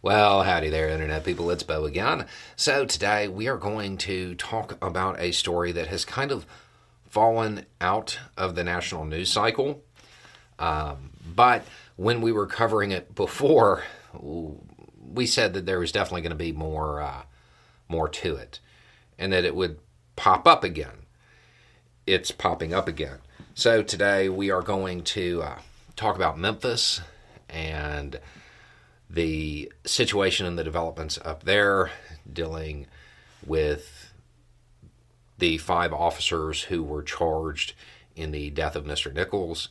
Well, howdy there, Internet people. It's Beau again. So, today we are going to talk about a story that has kind of fallen out of the national news cycle. Um, but when we were covering it before, we said that there was definitely going to be more, uh, more to it and that it would pop up again. It's popping up again. So, today we are going to uh, talk about Memphis and the situation and the developments up there, dealing with the five officers who were charged in the death of Mr. Nichols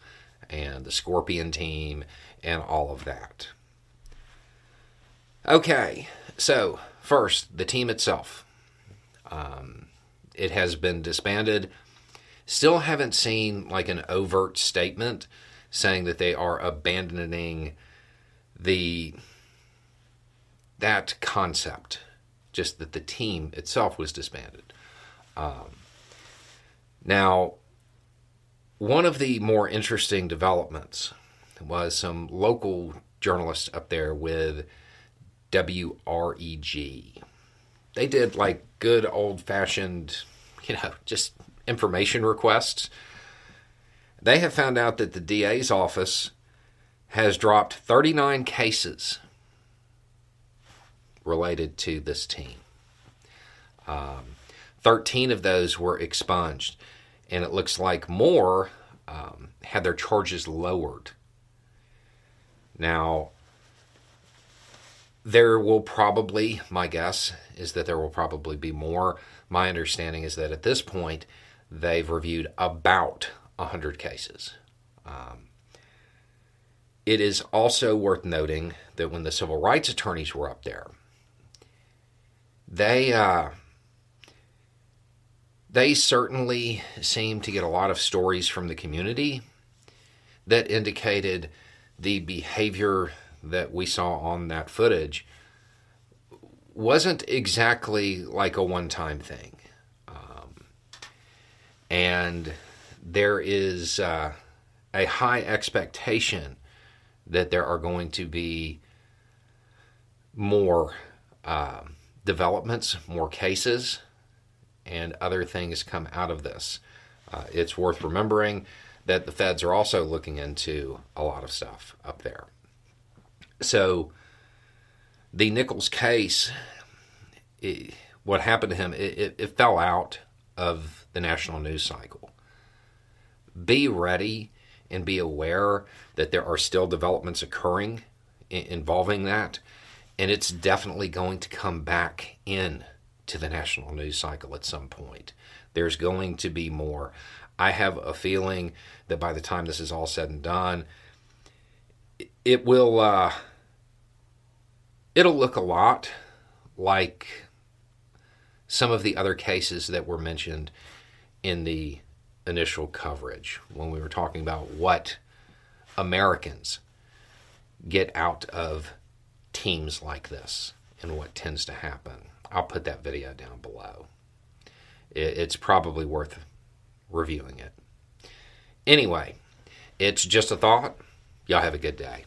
and the Scorpion team and all of that. Okay, so first, the team itself. Um, it has been disbanded. Still haven't seen like an overt statement saying that they are abandoning the that concept, just that the team itself was disbanded. Um, now, one of the more interesting developments was some local journalists up there with WREG. They did like good old fashioned, you know, just information requests. They have found out that the DA's office has dropped 39 cases related to this team. Um, 13 of those were expunged, and it looks like more um, had their charges lowered. Now, there will probably, my guess is that there will probably be more. My understanding is that at this point, they've reviewed about 100 cases. Um, it is also worth noting that when the civil rights attorneys were up there, they uh, they certainly seem to get a lot of stories from the community that indicated the behavior that we saw on that footage wasn't exactly like a one-time thing, um, and there is uh, a high expectation that there are going to be more um, developments, more cases, and other things come out of this. Uh, it's worth remembering that the feds are also looking into a lot of stuff up there. So, the Nichols case, it, what happened to him, it, it, it fell out of the national news cycle. Be ready and be aware that there are still developments occurring involving that and it's definitely going to come back in to the national news cycle at some point. There's going to be more. I have a feeling that by the time this is all said and done, it will uh, it'll look a lot like some of the other cases that were mentioned in the initial coverage when we were talking about what Americans get out of teams like this and what tends to happen. I'll put that video down below. It's probably worth reviewing it. Anyway, it's just a thought. Y'all have a good day.